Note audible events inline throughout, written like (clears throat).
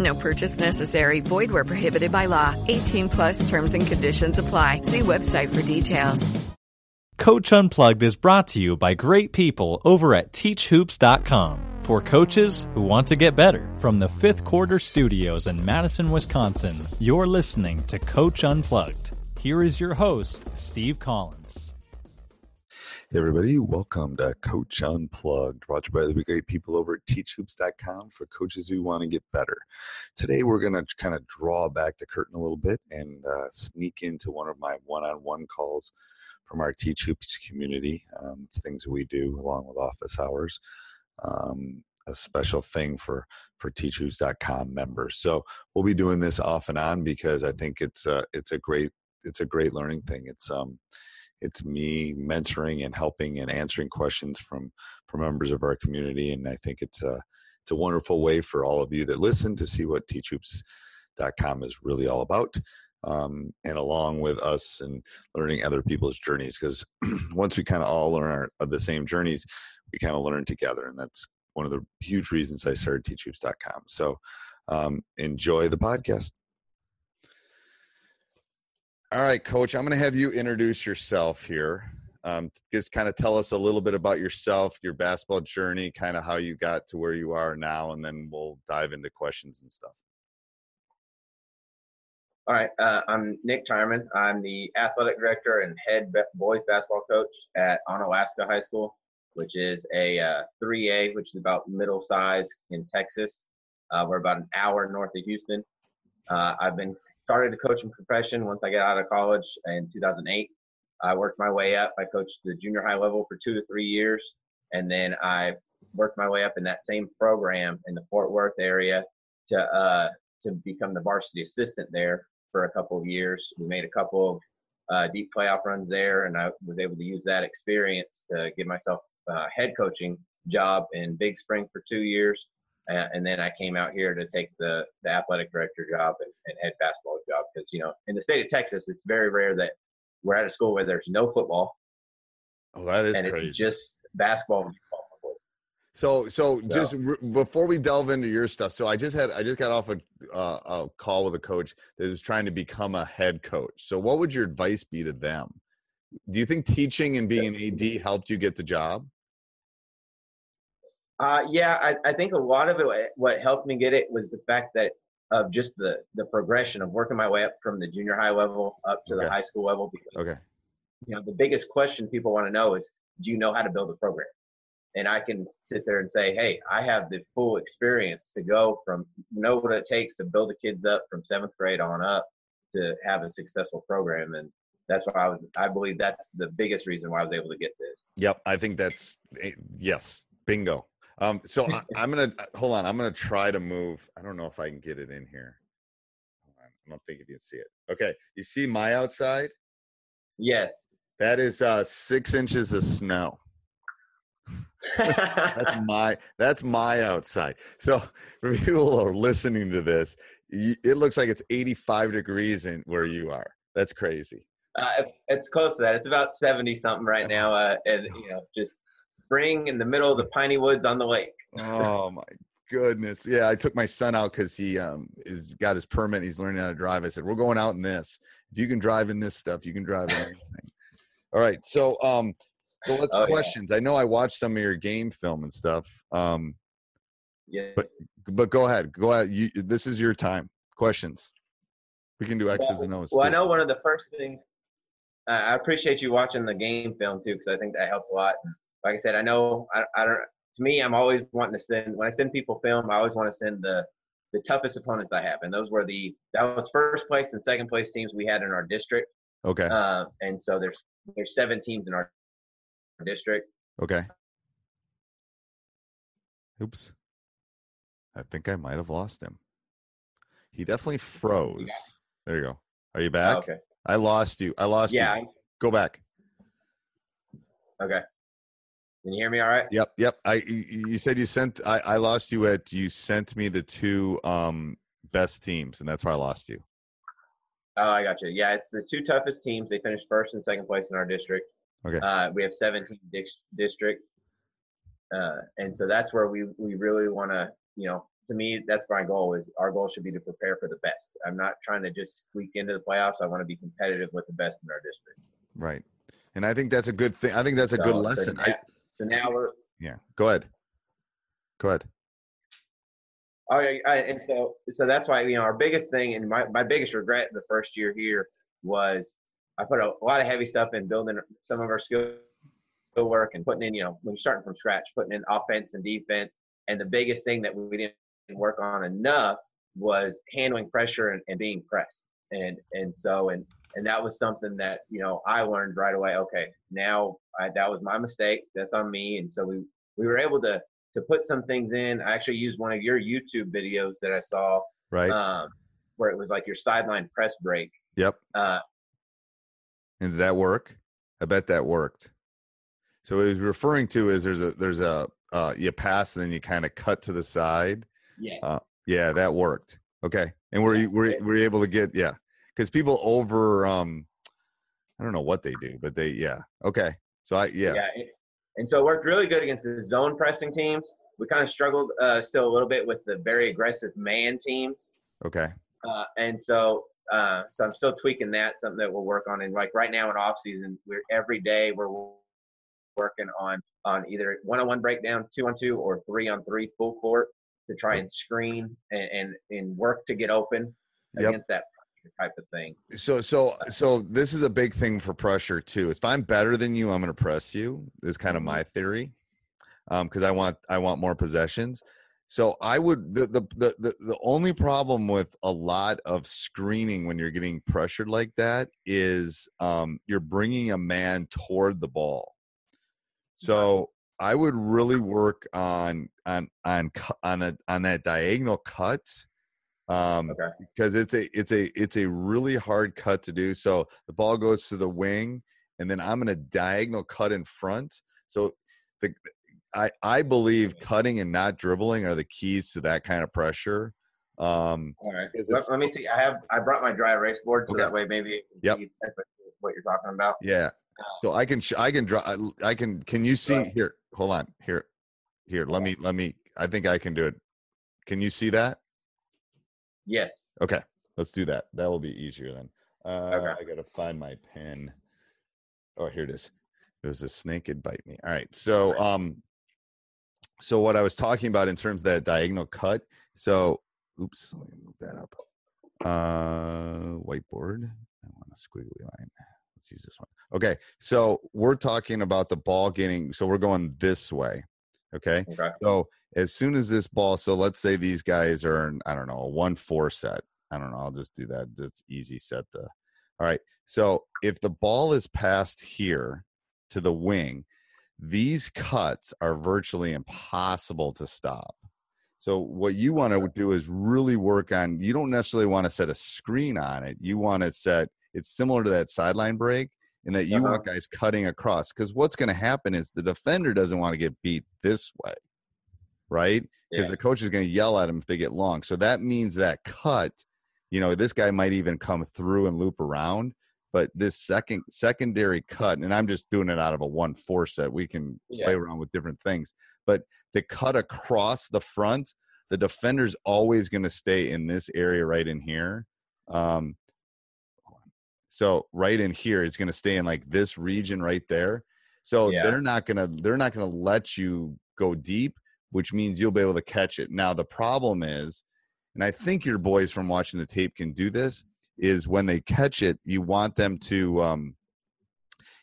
No purchase necessary. Void where prohibited by law. 18 plus terms and conditions apply. See website for details. Coach Unplugged is brought to you by great people over at TeachHoops.com for coaches who want to get better. From the fifth quarter studios in Madison, Wisconsin, you're listening to Coach Unplugged. Here is your host, Steve Collins. Hey everybody, welcome to Coach Unplugged, brought to you by the great people over at teachhoops.com for coaches who want to get better. Today we're going to kind of draw back the curtain a little bit and uh, sneak into one of my one-on-one calls from our Teach Hoops community. Um, it's things we do along with office hours. Um, a special thing for for teachhoops.com members. So we'll be doing this off and on because I think it's a, it's a great it's a great learning thing. It's um it's me mentoring and helping and answering questions from from members of our community and i think it's a it's a wonderful way for all of you that listen to see what teachhoops.com is really all about um, and along with us and learning other people's journeys because (clears throat) once we kind of all learn our, the same journeys we kind of learn together and that's one of the huge reasons i started teachhoops.com so um, enjoy the podcast all right, coach, I'm going to have you introduce yourself here. Um, just kind of tell us a little bit about yourself, your basketball journey, kind of how you got to where you are now, and then we'll dive into questions and stuff. All right, uh, I'm Nick Tyerman. I'm the athletic director and head boys basketball coach at Onalaska High School, which is a uh, 3A, which is about middle size in Texas. Uh, we're about an hour north of Houston. Uh, I've been started a coaching profession once I got out of college in 2008. I worked my way up. I coached the junior high level for two to three years, and then I worked my way up in that same program in the Fort Worth area to uh, to become the varsity assistant there for a couple of years. We made a couple of uh, deep playoff runs there, and I was able to use that experience to give myself a head coaching job in Big Spring for two years. And then I came out here to take the, the athletic director job and, and head basketball job because you know in the state of Texas it's very rare that we're at a school where there's no football. Oh, that is and crazy. It's just basketball. So, so, so, just r- before we delve into your stuff, so I just had I just got off a, uh, a call with a coach that was trying to become a head coach. So, what would your advice be to them? Do you think teaching and being an AD helped you get the job? Uh, yeah, I, I think a lot of it, what helped me get it was the fact that of just the the progression of working my way up from the junior high level up to okay. the high school level. Because, okay. You know, the biggest question people want to know is, do you know how to build a program? And I can sit there and say, hey, I have the full experience to go from know what it takes to build the kids up from seventh grade on up to have a successful program. And that's why I was, I believe that's the biggest reason why I was able to get this. Yep. I think that's, eh, yes, bingo. Um, so I, (laughs) am gonna uh, hold on. I'm gonna try to move. I don't know if I can get it in here. I don't think you can see it. Okay, you see my outside? Yes. That is uh, six inches of snow. (laughs) that's (laughs) my that's my outside. So for people who are listening to this, it looks like it's 85 degrees in where you are. That's crazy. Uh, it's close to that. It's about seventy something right now, uh, and you know, just spring in the middle of the piney woods on the lake. oh my goodness! Yeah, I took my son out because he um is got his permit. He's learning how to drive. I said, "We're going out in this. If you can drive in this stuff, you can drive in (laughs) anything." All right, so um, so let's Oh, yeah. questions. I know I watched some of your game film and stuff. Um, Yeah. But- but go ahead, go ahead. You, this is your time. Questions. We can do X's and O's. Well, I know one of the first things. Uh, I appreciate you watching the game film too, because I think that helped a lot. Like I said, I know I, I don't. To me, I'm always wanting to send when I send people film. I always want to send the the toughest opponents I have, and those were the that was first place and second place teams we had in our district. Okay. Uh, and so there's there's seven teams in our district. Okay. Oops. I think I might have lost him. He definitely froze. There you go. Are you back? okay. I lost you. I lost Yeah. you. Go back. Okay. Can you hear me all right? Yep. Yep. I you said you sent I, I lost you at you sent me the two um best teams and that's where I lost you. Oh, I got you. Yeah, it's the two toughest teams. They finished first and second place in our district. Okay. Uh, we have 17 dis- district, uh, and so that's where we we really want to. You know, to me, that's my goal. Is our goal should be to prepare for the best. I'm not trying to just squeak into the playoffs. I want to be competitive with the best in our district. Right. And I think that's a good thing. I think that's a So- good so lesson. I, So now we're yeah. Go ahead. Go ahead. Oh, yeah, and so so that's why you know our biggest thing and my, my biggest regret the first year here was I put a, lot of heavy stuff in building some of our skill skill work and putting in you know when you're starting from scratch putting in offense and defense and the biggest thing that we didn't work on enough was handling pressure and, and being pressed and and so and and that was something that you know I learned right away okay now I, that was my mistake that's on me and so we we were able to to put some things in. I actually used one of your YouTube videos that I saw, Right. um, where it was like your sideline press break. yep. Uh, And did that work? I bet that worked. So what he was referring to is there's a there's a uh you pass and then you kind of cut to the side. yeah, Yeah, that worked. Okay. And were we're, were able to get yeah. Because people over um I don't know what they do, but they yeah. Okay. So I yeah. yeah. it- And so it worked really good against the zone pressing teams. We kind of struggled uh, still a little bit with the very aggressive man teams. Okay. Uh, and so, uh, so I'm still tweaking that. Something that we'll work on. And like right now in off season, we're every day we're working on on either one on one breakdown, two on two, or three on three full court to try and screen and and, and work to get open Yep. against that type of thing. So so uh, so this is a big thing for pressure too. If I'm better than you, I'm going to press you. Is kind of mm-hmm. my theory, um, because I want I want more possessions. So I would the, the the the the only problem with a lot of screening when you're getting pressured like that is um, you're bringing a man toward the ball. So I would really work on on on on a on that diagonal cut. Um, Okay. because it's a it's a it's a really hard cut to do. So the ball goes to the wing, and then I'm going to diagonal cut in front. So the I I believe cutting and not dribbling are the keys to that kind of pressure. Um, All right. Let, let me see. I have I brought my dry erase board so Okay. that way maybe Yep. see if it's what you're talking about. yeah. So I can sh- I can draw I can can you see here? Hold on here here. Let me let me. I think I can do it. Can you see that? Yes. Okay, let's do that. That will be easier then. Uh, Okay. I gotta find my pen. Oh, here it is. It was a snake. It bite me. All right. So, um, so what I was talking about in terms of that diagonal cut. So, oops, let me move that up. Uh, whiteboard. I want a squiggly line. Let's use this one. Okay. So we're talking about the ball getting. So we're going this way. Okay. Okay. So as soon as this ball, so let's say these guys are, in, I don't know, a one four set. I don't know. I'll just do that. That's easy set the All right. So if the ball is passed here to the wing, these cuts are virtually impossible to stop. So what you want to do is really work on. You don't necessarily want to set a screen on it. You want to set. It's similar to that sideline break in that you Uh-huh. want guys cutting across. Because what's going to happen is the defender doesn't want to get beat this way, right? Because Yeah. the coach is going to yell at him if they get long. So that means that cut. You know, this guy might even come through and loop around. but this second secondary cut, and I'm just doing it out of a one four set. We can Yeah. play around with different things, but the cut across the front, the defender's always going to stay in this area right in here. Um, so right in here, it's going to stay in like this region right there. So Yeah. they're not gonna they're not gonna let you go deep, which means you'll be able to catch it. Now the problem is, and I think your boys from watching the tape can do this, is when they catch it, you want them to um,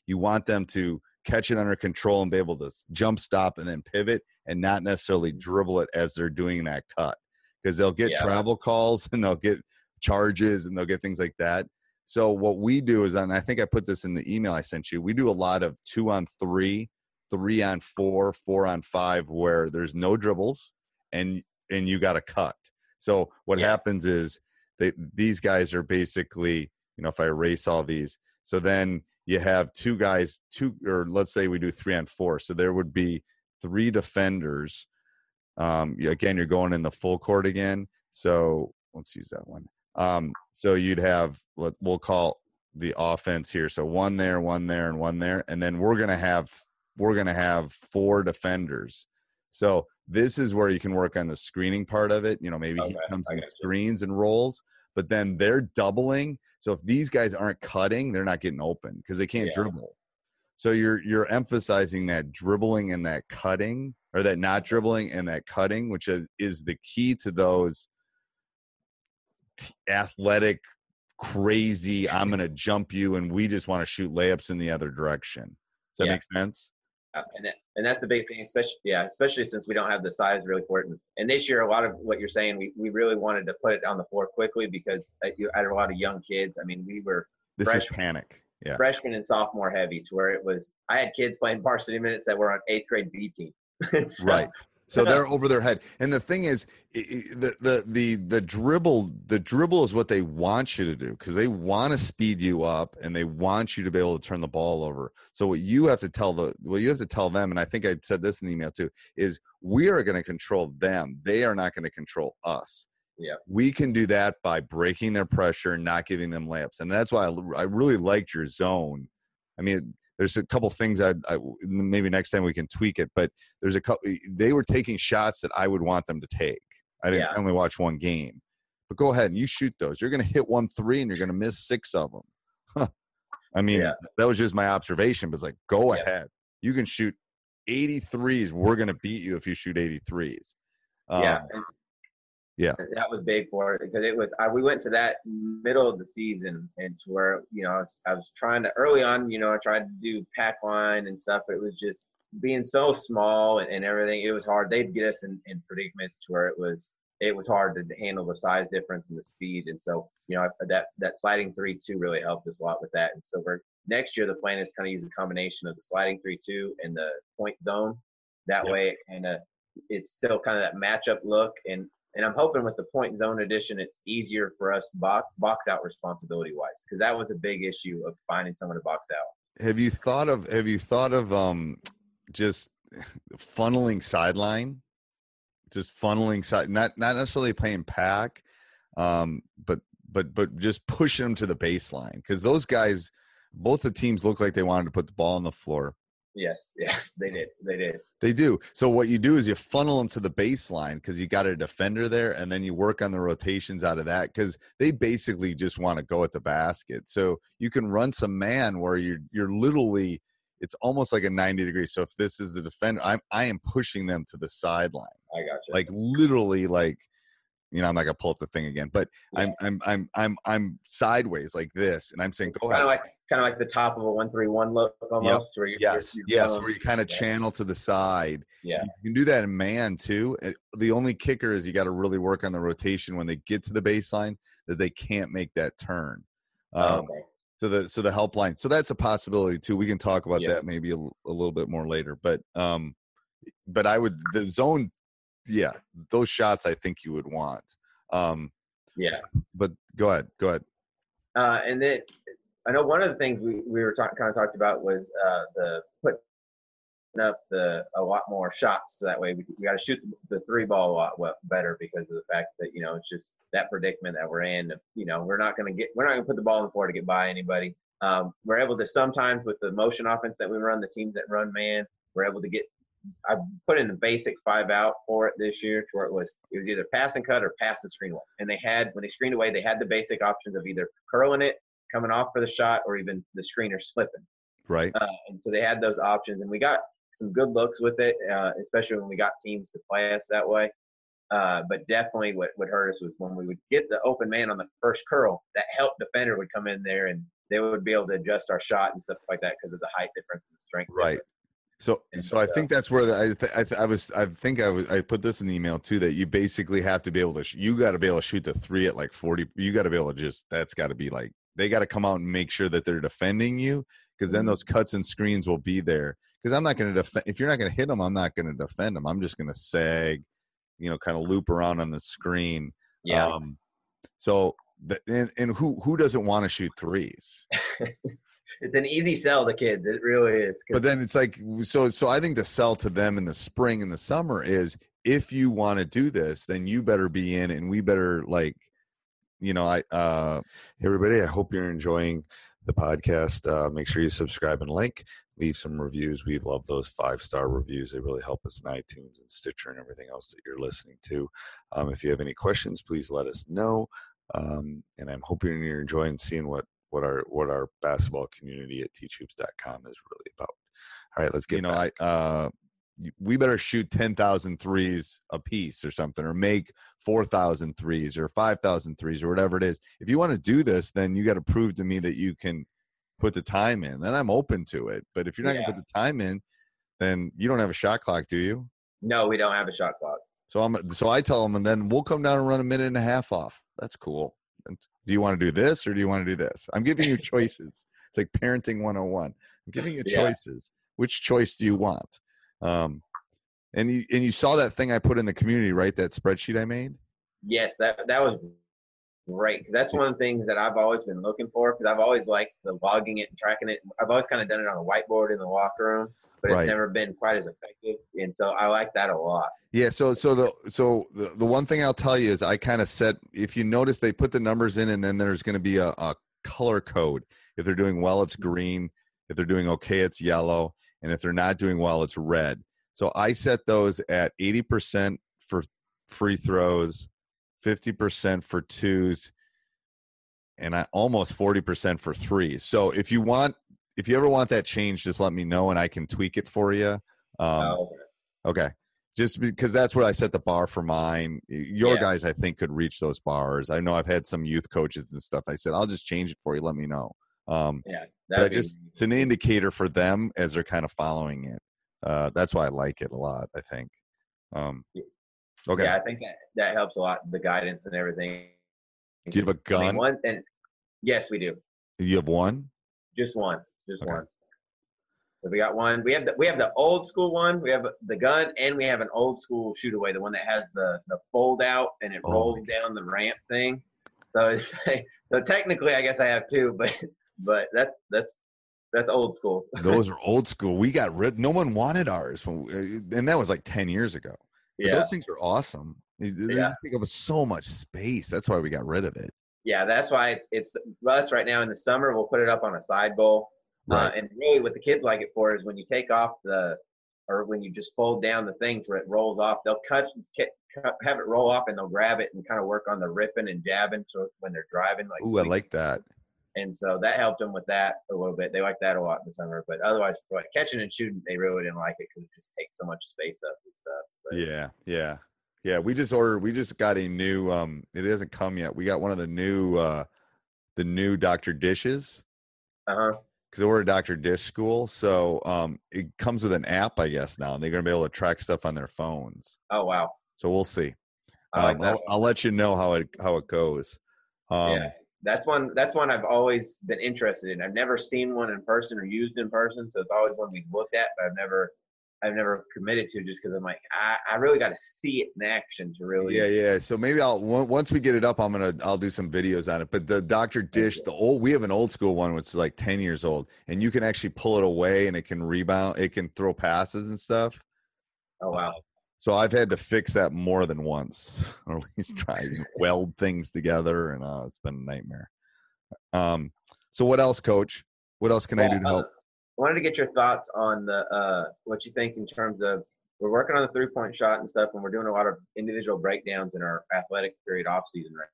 you want them to catch it under control and be able to jump stop and then pivot and not necessarily dribble it as they're doing that cut because they'll get Yeah. travel calls (laughs) and they'll get charges and they'll get things like that. So what we do is, and I think I put this in the email I sent you. We do a lot of two on three, three on four, four on five, where there's no dribbles and and you got to cut. So what Yeah. happens is they, these guys are basically, you know, if I erase all these, so then you have two guys, two or let's say we do three on four, so there would be three defenders. Um, again, you're going in the full court again. So let's use that one. Um, so you'd have we'll call the offense here. So one there, one there, and one there, and then we're gonna have we're gonna have four defenders. So this is where you can work on the screening part of it. You know, maybe he comes I and screens and rolls, but then they're doubling. So if these guys aren't cutting, they're not getting open because they can't Yeah. dribble. So you're you're emphasizing that dribbling and that cutting, or that not dribbling and that cutting, which is, is the key to those athletic, crazy. I'm going to jump you, and we just want to shoot layups in the other direction. Does that Yeah. make sense? Uh, and that, and that's the big thing, especially yeah, especially since we don't have the size really for it. And, and this year, a lot of what you're saying, we, we really wanted to put it on the floor quickly because I, you had a lot of young kids. I mean, we were This is panic. Yeah. freshman and sophomore heavy, to where it was I had kids playing varsity minutes that were on eighth grade B team. (laughs) So, right so they're over their head. And the thing is the the the, the dribble the dribble is what they want you to do because they want to speed you up and they want you to be able to turn the ball over. So what you have to tell the what you have to tell them and i think i said this in the email too is we are going to control them. They are not going to control us. Yeah. we can do that by breaking their pressure and not giving them layups. And that's why i, I really liked your zone. I mean there's a couple things I, I maybe next time we can tweak it but there's a couple they were taking shots that i would want them to take i didn't Yeah. I only watch one game but go ahead and you shoot those you're going to hit one three and you're going to miss six of them Huh. (laughs) i mean Yeah. that was just my observation but it's like go Yeah. ahead you can shoot 83s we're going to beat you if you shoot 83s um, yeah, yeah. that was big for it because it was. I, we went to that middle of the season and to where you know I was, I was trying to early on. You know, I tried to do pack line and stuff, it was just being so small and, and everything. It was hard. They'd get us in, in predicaments to where it was it was hard to handle the size difference and the speed. And so you know that that sliding three two really helped us a lot with that. And so we're next year the plan is kind of use a combination of the sliding three two and the point zone. That Yep. way, kind of it's still kind of that matchup look and and I'm hoping with the point zone edition, it's easier for us box box out responsibility wise, because that was a big issue of finding someone to box out. have you thought of have you thought of um just funneling sideline just funneling side not not necessarily playing pack um but but but just pushing them to the baseline because those guys both the teams look like they wanted to put the ball on the floor Yes, (laughs) yes, they did, they did. they do. So what you do is you funnel them to the baseline because you got a defender there and then you work on the rotations out of that because they basically just want to go at the basket. So you can run some man where you're you're literally it's almost like a 90 degree. So if this is the defender i'm i am pushing them to the sideline. I got you. like literally like you know i'm not gonna pull up the thing again but i'm i'm i'm i'm i'm sideways like this and i'm saying go ahead kind of like the top of a one three one look almost. Where you're, yes you're, yes going- where you kind of yeah. channel to the side Yeah, you can do that in man too. Uh, The only kicker is you got to really work on the rotation when they get to the baseline that they can't make that turn. Um, Oh, okay. So the so the helpline. So that's a possibility too. We can talk about Yeah. that maybe a little bit more later. But um, but I would the zone. Yeah, those shots I think you would want. Um, yeah. but go ahead, go ahead. Uh, and then I know one of the things we, we were talk, kind of talked about was uh, the putting up the a lot more shots. So that way we, we got to shoot the, the three ball a lot better because of the fact that you know it's just that predicament that we're in. You know we're not going to get we're not going to put the ball in the floor to get by anybody. Um, we're able to sometimes with the motion offense that we run, the teams that run man, we're able to get. I put in the basic five out for it this year, to where it was it was either pass and cut or pass and screen away. And they had when they screened away, they had the basic options of either curling it, coming off for the shot, or even the screener slipping. Right. Uh, and so they had those options, and we got some good looks with it, uh, especially when we got teams to play us that way. Uh, but definitely what, what hurt us was when we would get the open man on the first curl, that help defender would come in there and they would be able to adjust our shot and stuff like that because of the height difference and strength. Right. difference. So, And so I so- think that's where the, I, th- I, th- I was. I think I was. I put this in the email too. That you basically have to be able to. Sh- you got to be able to shoot the three at like forty. You got to be able to just. That's got to be like. They got to come out and make sure that they're defending you, because then Mhm. those cuts and screens will be there. Because I'm not going to defend. If you're not going to hit them, I'm not going to defend them. I'm just going to sag, you know, kind of loop around on the screen. Yeah. Um, so, the, and, and who who doesn't want to shoot threes? (laughs) it's an easy sell to kids. It really is. but then it's like so so i think the sell to them in the spring and the summer is if you want to do this then you better be in and we better like you know i uh hey everybody i hope you're enjoying the podcast uh make sure you subscribe and like leave some reviews we love those five star reviews they really help us in itunes and stitcher and everything else that you're listening to um if you have any questions please let us know um and i'm hoping you're enjoying seeing what what our what our basketball community at teachhoops.com is really about. All right, let's get you know I uh we better shoot 10,000 threes a piece or something or make 4,000 threes or 5,000 threes or whatever it is. If you want to do this, then you got to prove to me that you can put the time in. Then I'm open to it. But if you're not going to put the time in, then you don't have a shot clock, do you? no, we don't have a shot clock. So I'm so I tell them, and then we'll come down and run a minute and a half off. That's cool. And do you want to do this or do you want to do this? I'm giving you (laughs) choices. It's like parenting 101. I'm giving you Yeah. choices. Which choice do you want? Um, and you and you saw that thing I put in the community, right? That spreadsheet I made. Yes, that that was great. That's one of the things that I've always been looking for because I've always liked the logging it and tracking it. I've always kind of done it on a whiteboard in the locker room, but Right. it's never been quite as effective. And so I like that a lot. Yeah, so so the so the, the one thing I'll tell you is I kind of set if you notice they put the numbers in and then there's going to be a, a color code. If they're doing well, it's green. If they're doing okay, it's yellow. And if they're not doing well, it's red. So I set those at 80% for free throws, 50% for twos, and I almost 40% for threes. So if you want if you ever want that change, just let me know and I can tweak it for you. Um, Oh, Okay. Just because that's where I set the bar for mine. Your Yeah. guys, I think, could reach those bars. I know I've had some youth coaches and stuff. I said, I'll just change it for you. Let me know. Um, yeah, but I that'd be- just it's an indicator for them as they're kind of following it. Uh, that's why I like it a lot. I think. Um, okay. Yeah, I think that, that helps a lot. The guidance and everything. Do you have a I mean, gun? one and yes, we do. You have one. Just one. Just Okay. one. So we got one. We have the we have the old school one. We have the gun, and we have an old school shoot away, the one that has the the fold out and it Oh, rolls down the ramp thing. So it's (laughs) so technically, I guess I have two, but but that's that's that's old school. (laughs) Those are old school. We got rid. No one wanted ours, when we- and that was like ten years ago. But yeah, those things are awesome. They, Yeah. take up so much space. That's why we got rid of it. yeah. That's why it's it's us right now in the summer. We'll put it up on a side bowl. Uh, and really, what the kids like it for is when you take off the, or when you just fold down the things where it rolls off, they'll cut, cut have it roll off, and they'll grab it and kind of work on the ripping and jabbing. So when they're driving, like, Ooh, I like that. And so that helped them with that a little bit. They like that a lot in the summer, but otherwise, for like catching and shooting, they really didn't like it because it just takes so much space up and stuff. But, Yeah, yeah, yeah. We just ordered. We just got a new. Um, it hasn't come yet. We got one of the new, uh, the new Doctor Dishes Uh huh. because we're a Doctor Dish school. So um, it comes with an app, I guess now, and they're gonna be able to track stuff on their phones. Oh wow. So we'll see. Like Um. I'll, I'll let you know how it how it goes. Um, yeah, that's one. That's one I've always been interested in. I've never seen one in person or used in person, so it's always one we've looked at, but I've never, I've never committed to just because I'm like, I, I really got to see it in action to really. Yeah, yeah. So maybe I'll on- once we get it up, I'm gonna I'll do some videos on it. But the Doctor Dish, the old we have an old school one, which is like ten years old, and you can actually pull it away and it can rebound, it can throw passes and stuff. Oh wow. So I've had to fix that more than once, (laughs) or at least try and weld things together, and uh, it's been a nightmare. Um, So what else, Coach? What else can I do to Well, help? uh, I wanted to get your thoughts on the uh, what you think in terms of we're working on the three point shot and stuff, and we're doing a lot of individual breakdowns in our athletic period off season right,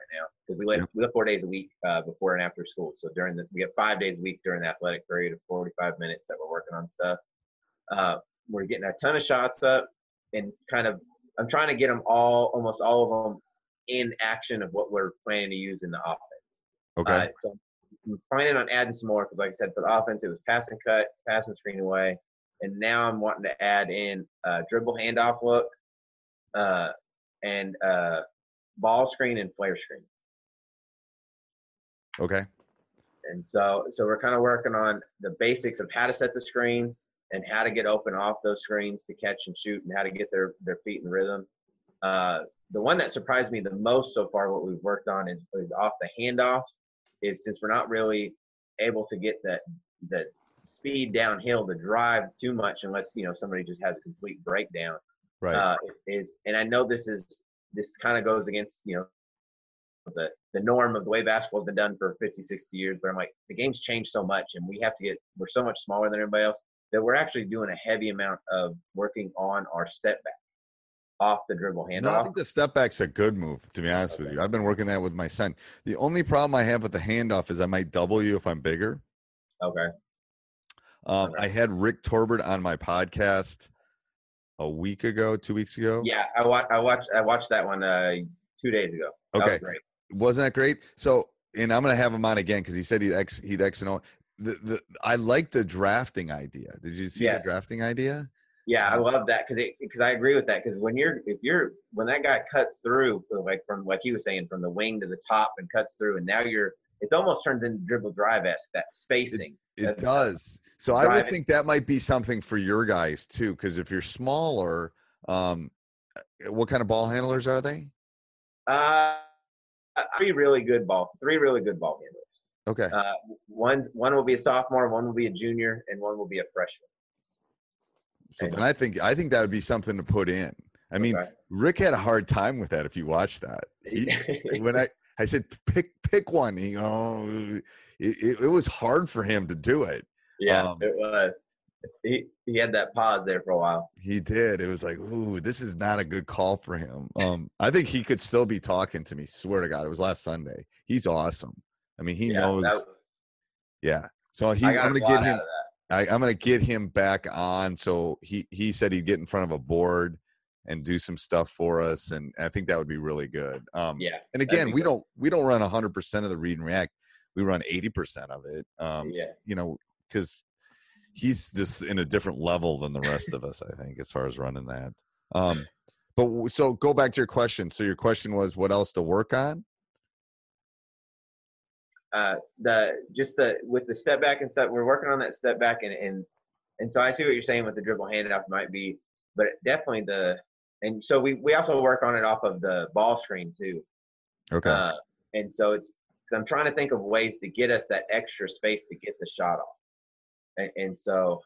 right now because we live Yeah. we live four days a week uh, before and after school. So during the we have five days a week during the athletic period of 45 minutes that we're working on stuff. Uh, we're getting a ton of shots up and kind of I'm trying to get them all almost all of them in action of what we're planning to use in the offense. Okay. Uh, so I'm planning on adding some more because, like I said, for the offense, it was pass and cut, pass and screen away, and now I'm wanting to add in uh, dribble handoff look, uh, and uh, ball screen and flare screen. okay. And so, so we're kind of working on the basics of how to set the screens and how to get open off those screens to catch and shoot, and how to get their their feet in rhythm. Uh, the one that surprised me the most so far, what we've worked on is, is off the handoffs. Is since we're not really able to get that the speed downhill to drive too much unless you know somebody just has a complete breakdown. Right. Uh, is and I know this is this kind of goes against you know the the norm of the way basketball's been done for 50 60 years but i'm like the game's changed so much and we have to get we're so much smaller than everybody else that we're actually doing a heavy amount of working on our step back off the dribble handoff No, I think the step back's a good move, to be honest with you. I've been working that with my son. The only problem I have with the handoff is I might double you if I'm bigger. okay Um, Okay. I had Rick Torbett on my podcast a week ago, two weeks ago. yeah i watched i watched i watched that one uh two days ago that was Okay. great Wasn't that great? So, and I'm gonna have him on again because he said he'd X, he'd X and O. The, the, I like the drafting idea. Did you see Yeah. the drafting idea? Yeah, I love that because because I agree with that because when you're if you're when that guy cuts through like from like he was saying from the wing to the top and cuts through and now you're it's almost turned into dribble drive esque that spacing. It That's- does. So I would think that might be something for your guys too, because if you're smaller, um, what kind of ball handlers are they? Uh, three really good ball three really good ball handlers. Okay. Uh, one's one will be a sophomore, one will be a junior, and one will be a freshman. So then I think I think that would be something to put in. I mean, Okay. Rick had a hard time with that. If you watch that, he, (laughs) when I I said pick pick one, he oh, it, it, it was hard for him to do it. yeah, um, it was. He he had that pause there for a while. He did. It was like, ooh, this is not a good call for him. Um, I think he could still be talking to me. Swear to God, it was last Sunday. He's awesome. I mean, he yeah, knows. that- yeah. So he's. Got I'm gonna get him. I, I'm gonna get him back on. So he he said he'd get in front of a board and do some stuff for us, and I think that would be really good. Um, Yeah, and again, we good. don't we don't run 100 percent of the read and react. We run 80 percent of it. Um, yeah. you know, because he's just in a different level than the rest of us. I think as far as running that. Um, but so go back to your question. So your question was, what else to work on? Uh, the just the with the step back and stuff. We're working on that step back and and and so I see what you're saying with the dribble handoff might be, but definitely the and so we we also work on it off of the ball screen too. Okay. Uh, and so it's because I'm trying to think of ways to get us that extra space to get the shot off. And, and so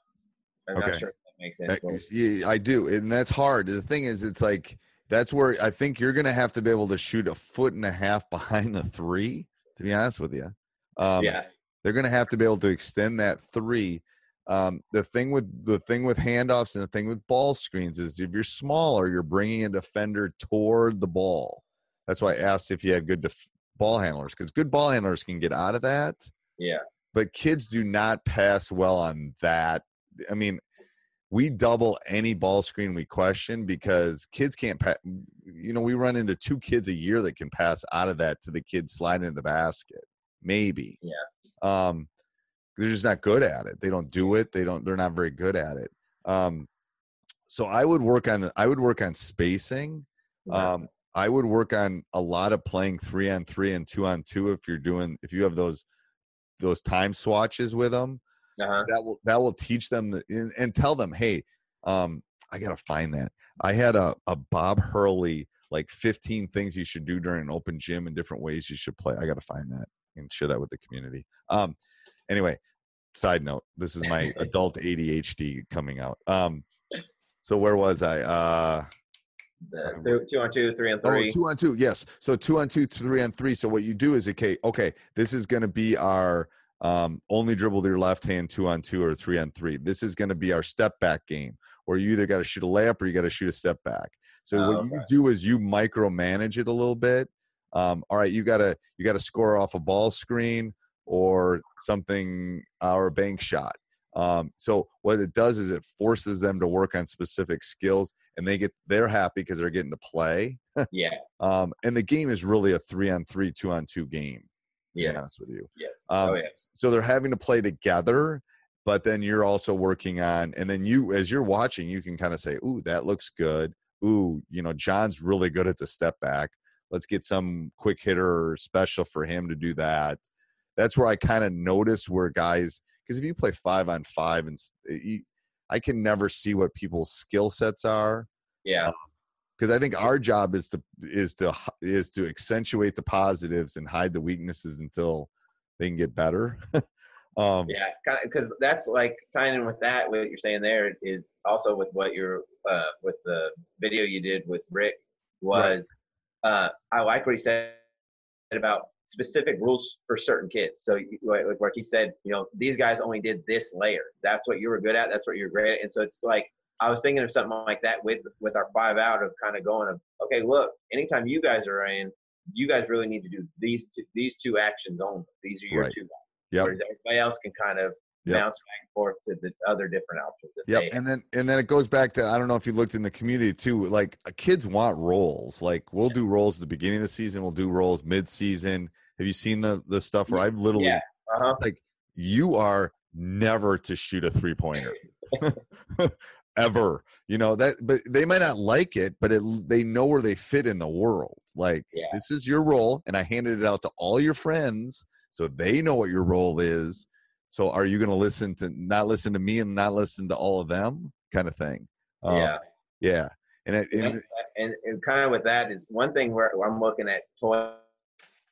I'm Okay. not sure if that makes sense. That- yeah, I do, and that's hard. The thing is, it's like that's where I think you're going to have to be able to shoot a foot and a half behind the three. To be honest with you, um, yeah, they're going to have to be able to extend that three. Um, the thing with the thing with handoffs and the thing with ball screens is if you're smaller, you're bringing a defender toward the ball. That's why I asked if you had good def- ball handlers because good ball handlers can get out of that yeah, but kids do not pass well on that. I mean, we double any ball screen we question because kids can't pass. You know, we run into two kids a year that can pass out of that to the kid sliding in the basket. Maybe. Yeah. Um, they're just not good at it. They don't do it. They don't. They're not very good at it. Um, so I would work on. I would work on spacing. Um, I would work on a lot of playing three on three and two on two if you're doing if you have those those time swatches with them. uh-huh. That will that will teach them the, and, and tell them, hey, um, I gotta find that. I had a a Bob Hurley like 15 things you should do during an open gym and different ways you should play. I gotta find that and share that with the community. Um, anyway, side note, this is my (laughs) adult ADHD coming out. Um, so where was I? Uh, the two, two on two, three on three. two on two. Yes. So two on two, three on three. So what you do is okay, okay, this is going to be our um, only dribble with your left hand, two on two or three on three. This is going to be our step back game, where you either got to shoot a layup or you got to shoot a step back. So Oh, what you do is you micromanage it a little bit. Um, all right, you gotta you gotta score off a ball screen or something or a bank shot. Um, so what it does is it forces them to work on specific skills, and they get they're happy because they're getting to play. (laughs) yeah, Um, and the game is really a three on three, two on two game. Yeah. To be yeah, honest with you. yes. Um, oh yeah, So they're having to play together, but then you're also working on, and then you, as you're watching, you can kind of say, "Ooh, that looks good." Ooh, you know, John's really good at the step back. Let's get some quick hitter or special for him to do that. That's where I kind of notice where guys, because if you play five on five, and you, I can never see what people's skill sets are yeah, because I think our job is to is to is to accentuate the positives and hide the weaknesses until they can get better. (laughs) um, yeah. Because that's like tying in with that. What you're saying there is also with what you're uh, with the video you did with Rick was. Uh, I like what he said about specific rules for certain kids. So, like like he said, you know, these guys only did this layer. That's what you were good at. That's what you're great at. And so it's like I was thinking of something like that with with our five out of kind of going of okay, look, anytime you guys are in, you guys really need to do these two, these two actions only. These are your Right. two. Guys. Yep. Everybody else can kind of Yep. bounce back and forth to the other different options. Yep, they and then and then it goes back to I don't know if you looked in the community too. Like uh, kids want roles. Like we'll do roles at the beginning of the season. We'll do roles mid season. Have you seen the the stuff where I've literally Yeah. Uh-huh. like you are never to shoot a three pointer (laughs) ever. You know that, but they might not like it, but it, they know where they fit in the world. Like Yeah. this is your role, and I handed it out to all your friends so they know what your role is. So are you going to listen to not listen to me and not listen to all of them, kind of thing? Um, yeah. yeah, and it, and and, and, kind of with that is one thing where I'm looking at toying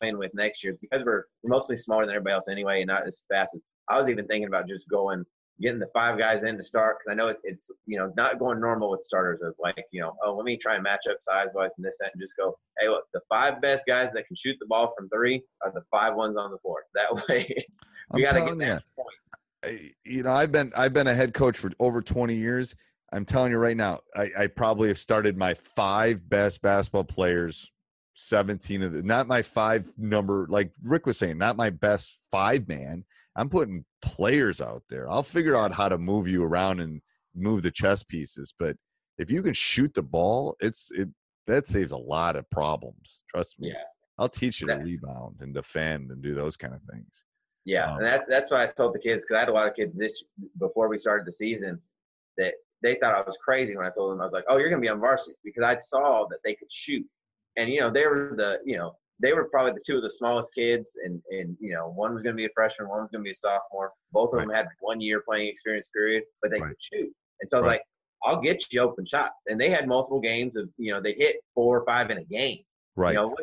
with next year because we're, mostly smaller than everybody else anyway and not as fast as I was even thinking about just going getting the five guys in to start because I know it, it's you know not going normal with starters of like you know oh let me try and match up size wise and this that and just go hey look the five best guys that can shoot the ball from three are the five ones on the floor that (laughs) way I'm got to telling get you. that point. I- you know i've been i've been a head coach for over 20 years. I'm telling you right now i, I probably have started my five best basketball players 17 of the not my five number like rick was saying not my best five man. I'm putting players out there. I'll figure out how to move you around and move the chess pieces but if you can shoot the ball it's it that saves a lot of problems trust me. Yeah. I'll teach you to rebound and defend and do those kind of things Yeah, Um, and that's that's what I told the kids because I had a lot of kids this before we started the season that they thought I was crazy when I told them I was like, "Oh, you're gonna be on varsity," because I saw that they could shoot, and you know they were the you know they were probably the two of the smallest kids, and and you know one was gonna be a freshman, one was gonna be a sophomore. Both of them had one year playing experience period, but they Right. could shoot, and so I was Right. like, "I'll get you open shots," and they had multiple games of you know they hit four or five in a game right you know,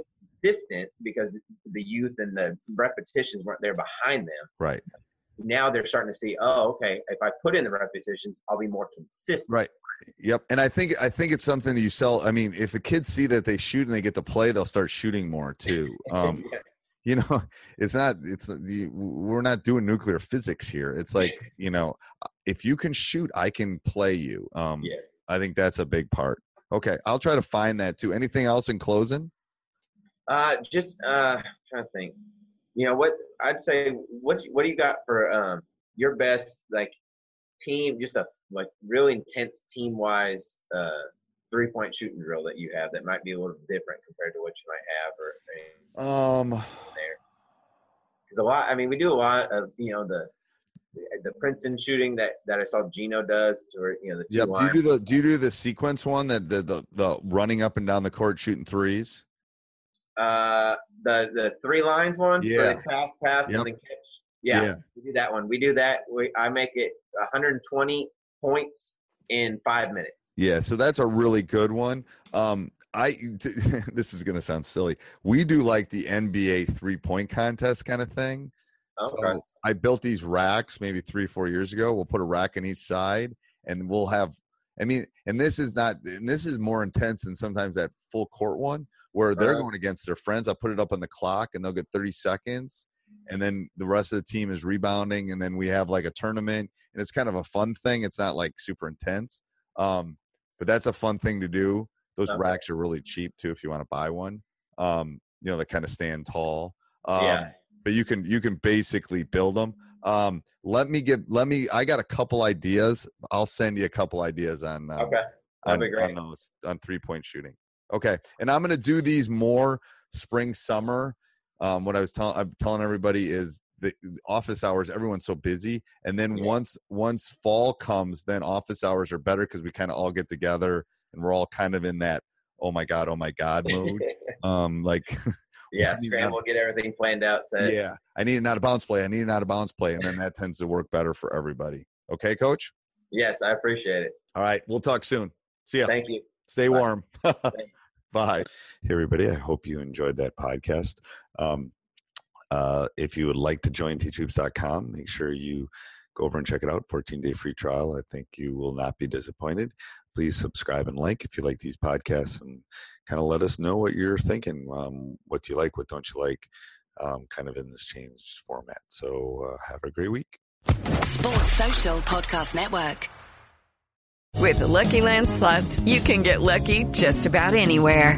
distant because the youth and the repetitions weren't there behind them. right Now they're starting to see, oh, okay, if I put in the repetitions, I'll be more consistent. Right. Yep. And I think I think it's something that you sell. I mean, if the kids see that they shoot and they get to play, they'll start shooting more too. (laughs) Um, Yeah. you know, (laughs) it's not. It's we're not doing nuclear physics here. It's like you know, if you can shoot, I can play you. Um, yeah. I think that's a big part. Okay, I'll try to find that too. Anything else in closing? Uh, just uh, trying to think. You know what? I'd say what what do you got for um your best like team? Just a like really intense team wise uh three point shooting drill that you have that might be a little different compared to what you might have or anything Um, there. Because a lot, I mean, we do a lot of you know the the Princeton shooting that that I saw Gino does to where, you know the two yep. Do you do the do you do the sequence one that the the, the running up and down the court shooting threes? Uh the the three lines one Yeah. pass pass Yep. and then catch yeah, Yeah. we do that one we do that we, I make it 120 points in five minutes Yeah, so that's a really good one. Um, I (laughs) this is gonna sound silly. We do like the NBA three point contest kind of thing. okay So I built these racks maybe three four years ago. We'll put a rack on each side, and we'll have I mean, and this is not, and this is more intense than sometimes that full court one where they're going against their friends. I'll put it up on the clock and they'll get 30 seconds. And then the rest of the team is rebounding. And then we have like a tournament and it's kind of a fun thing. It's not like super intense. Um, but that's a fun thing to do. Those Okay. racks are really cheap too if you want to buy one. Um, you know, they kind of stand tall. Um, yeah. but you can you can basically build them. Um, let me give. let me. I got a couple ideas. I'll send you a couple ideas on uh, Okay. on, be on great. those on three point shooting. Okay, and I'm gonna do these more spring summer. Um, what I was telling I'm telling everybody is the office hours. Everyone's so busy, and then Yeah. once once fall comes, then office hours are better because we kind of all get together and we're all kind of in that oh my god, oh my god mode. (laughs) um, like (laughs) yeah, scramble, get everything planned out. Set. yeah, I need an out of bounds play. I need an out of bounds play, and then that tends to work better for everybody. Okay, coach. Yes, I appreciate it. All right, we'll talk soon. See ya. Thank you. Stay Bye. warm. (laughs) Bye. Hey, everybody. I hope you enjoyed that podcast. Um, uh, if you would like to join teachhoops.com, make sure you go over and check it out. 14 day free trial. I think you will not be disappointed. Please subscribe and like if you like these podcasts and kind of let us know what you're thinking. Um, what do you like? What don't you like? Um, kind of in this changed format. So uh, have a great week. Sports Social Podcast Network. With the Lucky Land slots, you can get lucky just about anywhere.